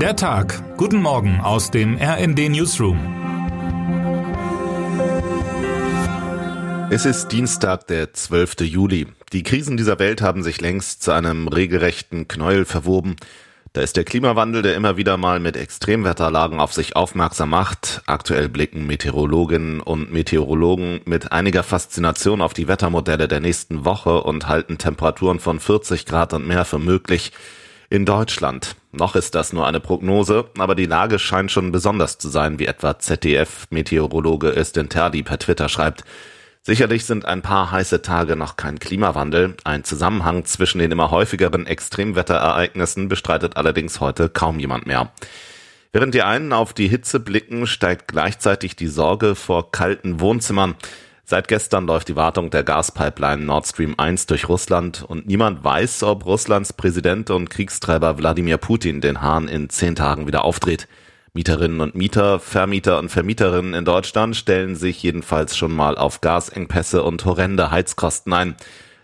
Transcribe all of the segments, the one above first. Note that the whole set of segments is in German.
Der Tag. Guten Morgen aus dem RND Newsroom. Es ist Dienstag, der 12. Juli. Die Krisen dieser Welt haben sich längst zu einem regelrechten Knäuel verwoben. Da ist der Klimawandel, der immer wieder mal mit Extremwetterlagen auf sich aufmerksam macht. Aktuell blicken Meteorologinnen und Meteorologen mit einiger Faszination auf die Wettermodelle der nächsten Woche und halten Temperaturen von 40 Grad und mehr für möglich in Deutschland. Noch ist das nur eine Prognose, aber die Lage scheint schon besonders zu sein, wie etwa ZDF-Meteorologe Östin Terdi per Twitter schreibt. Sicherlich sind ein paar heiße Tage noch kein Klimawandel. Ein Zusammenhang zwischen den immer häufigeren Extremwetterereignissen bestreitet allerdings heute kaum jemand mehr. Während die einen auf die Hitze blicken, steigt gleichzeitig die Sorge vor kalten Wohnzimmern. Seit gestern läuft die Wartung der Gaspipeline Nord Stream 1 durch Russland und niemand weiß, ob Russlands Präsident und Kriegstreiber Wladimir Putin den Hahn in zehn Tagen wieder aufdreht. Mieterinnen und Mieter, Vermieter und Vermieterinnen in Deutschland stellen sich jedenfalls schon mal auf Gasengpässe und horrende Heizkosten ein.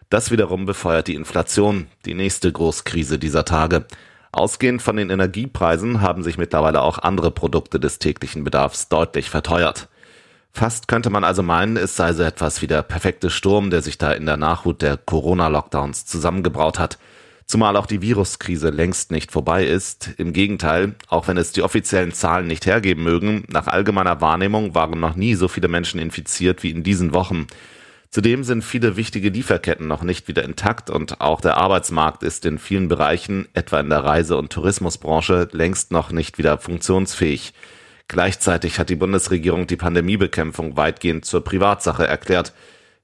Das wiederum befeuert die Inflation, die nächste Großkrise dieser Tage. Ausgehend von den Energiepreisen haben sich mittlerweile auch andere Produkte des täglichen Bedarfs deutlich verteuert. Fast könnte man also meinen, es sei so etwas wie der perfekte Sturm, der sich da in der Nachhut der Corona-Lockdowns zusammengebraut hat. Zumal auch die Viruskrise längst nicht vorbei ist. Im Gegenteil, auch wenn es die offiziellen Zahlen nicht hergeben mögen, nach allgemeiner Wahrnehmung waren noch nie so viele Menschen infiziert wie in diesen Wochen. Zudem sind viele wichtige Lieferketten noch nicht wieder intakt und auch der Arbeitsmarkt ist in vielen Bereichen, etwa in der Reise- und Tourismusbranche, längst noch nicht wieder funktionsfähig. Gleichzeitig hat die Bundesregierung die Pandemiebekämpfung weitgehend zur Privatsache erklärt.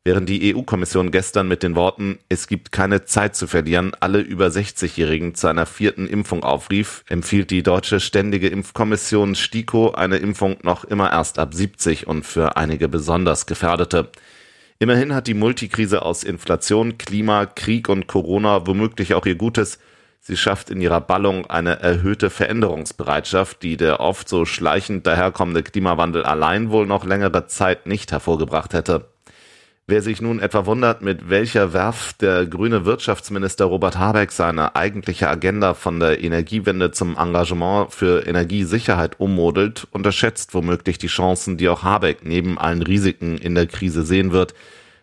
Während die EU-Kommission gestern mit den Worten Es gibt keine Zeit zu verlieren alle über 60-Jährigen zu einer vierten Impfung aufrief, empfiehlt die deutsche Ständige Impfkommission STIKO eine Impfung noch immer erst ab 70 und für einige besonders Gefährdete. Immerhin hat die Multikrise aus Inflation, Klima, Krieg und Corona womöglich auch ihr Gutes. Sie schafft in ihrer Ballung eine erhöhte Veränderungsbereitschaft, die der oft so schleichend daherkommende Klimawandel allein wohl noch längere Zeit nicht hervorgebracht hätte. Wer sich nun etwa wundert, mit welcher Werf der grüne Wirtschaftsminister Robert Habeck seine eigentliche Agenda von der Energiewende zum Engagement für Energiesicherheit ummodelt, unterschätzt womöglich die Chancen, die auch Habeck neben allen Risiken in der Krise sehen wird.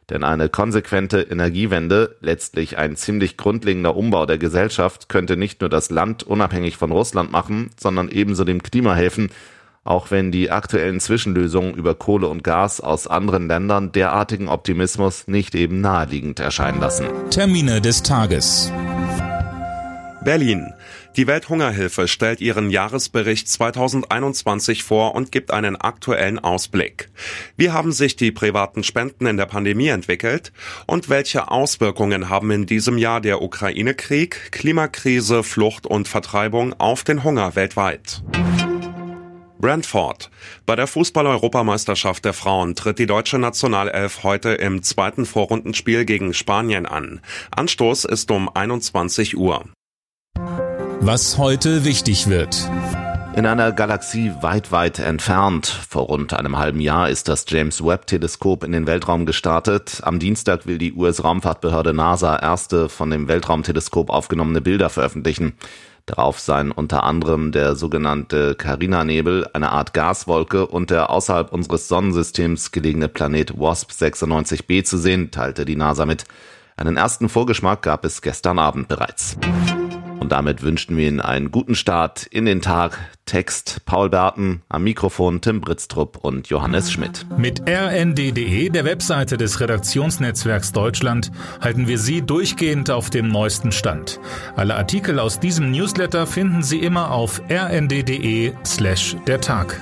Denn eine konsequente Energiewende, letztlich ein ziemlich grundlegender Umbau der Gesellschaft, könnte nicht nur das Land unabhängig von Russland machen, sondern ebenso dem Klima helfen auch wenn die aktuellen Zwischenlösungen über Kohle und Gas aus anderen Ländern derartigen Optimismus nicht eben naheliegend erscheinen lassen. Termine des Tages. Berlin. Die Welthungerhilfe stellt ihren Jahresbericht 2021 vor und gibt einen aktuellen Ausblick. Wie haben sich die privaten Spenden in der Pandemie entwickelt und welche Auswirkungen haben in diesem Jahr der Ukraine-Krieg, Klimakrise, Flucht und Vertreibung auf den Hunger weltweit? Brentford. Bei der Fußball-Europameisterschaft der Frauen tritt die deutsche Nationalelf heute im zweiten Vorrundenspiel gegen Spanien an. Anstoß ist um 21 Uhr. Was heute wichtig wird. In einer Galaxie weit, weit entfernt. Vor rund einem halben Jahr ist das James Webb Teleskop in den Weltraum gestartet. Am Dienstag will die US-Raumfahrtbehörde NASA erste von dem Weltraumteleskop aufgenommene Bilder veröffentlichen. Darauf seien unter anderem der sogenannte Carina-Nebel, eine Art Gaswolke und der außerhalb unseres Sonnensystems gelegene Planet WASP 96b zu sehen, teilte die NASA mit. Einen ersten Vorgeschmack gab es gestern Abend bereits. Und damit wünschen wir Ihnen einen guten Start in den Tag. Text Paul Berten, am Mikrofon Tim Britztrup und Johannes Schmidt. Mit rnd.de, der Webseite des Redaktionsnetzwerks Deutschland, halten wir Sie durchgehend auf dem neuesten Stand. Alle Artikel aus diesem Newsletter finden Sie immer auf rnd.de slash der Tag.